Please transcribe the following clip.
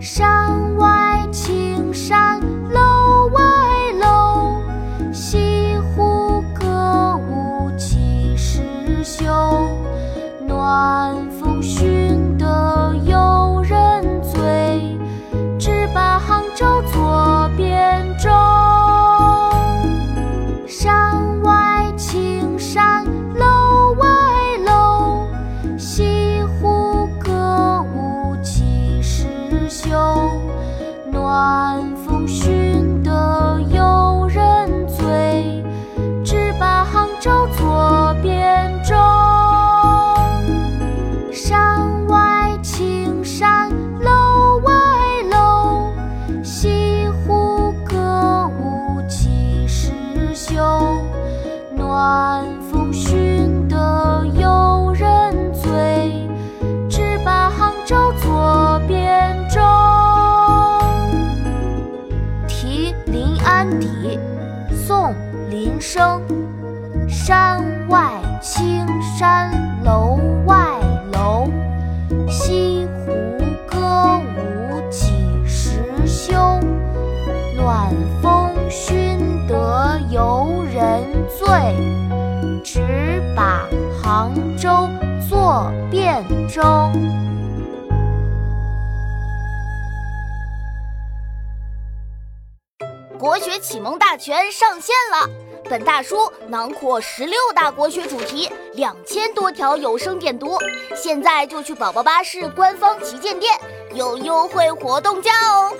山外青山楼外楼，西湖歌舞几时休？暖风熏暖风熏得游人醉，只把杭州作汴州。山外青山楼外楼，西湖歌舞几时休？暖临安邸，宋·林升。山外青山楼外楼，西湖歌舞几时休？暖风熏得游人醉，只把杭州作汴州。国学启蒙大全上线了！本大书囊括十六大国学主题，两千多条有声点读。现在就去宝宝巴士官方旗舰店，有优惠活动价哦！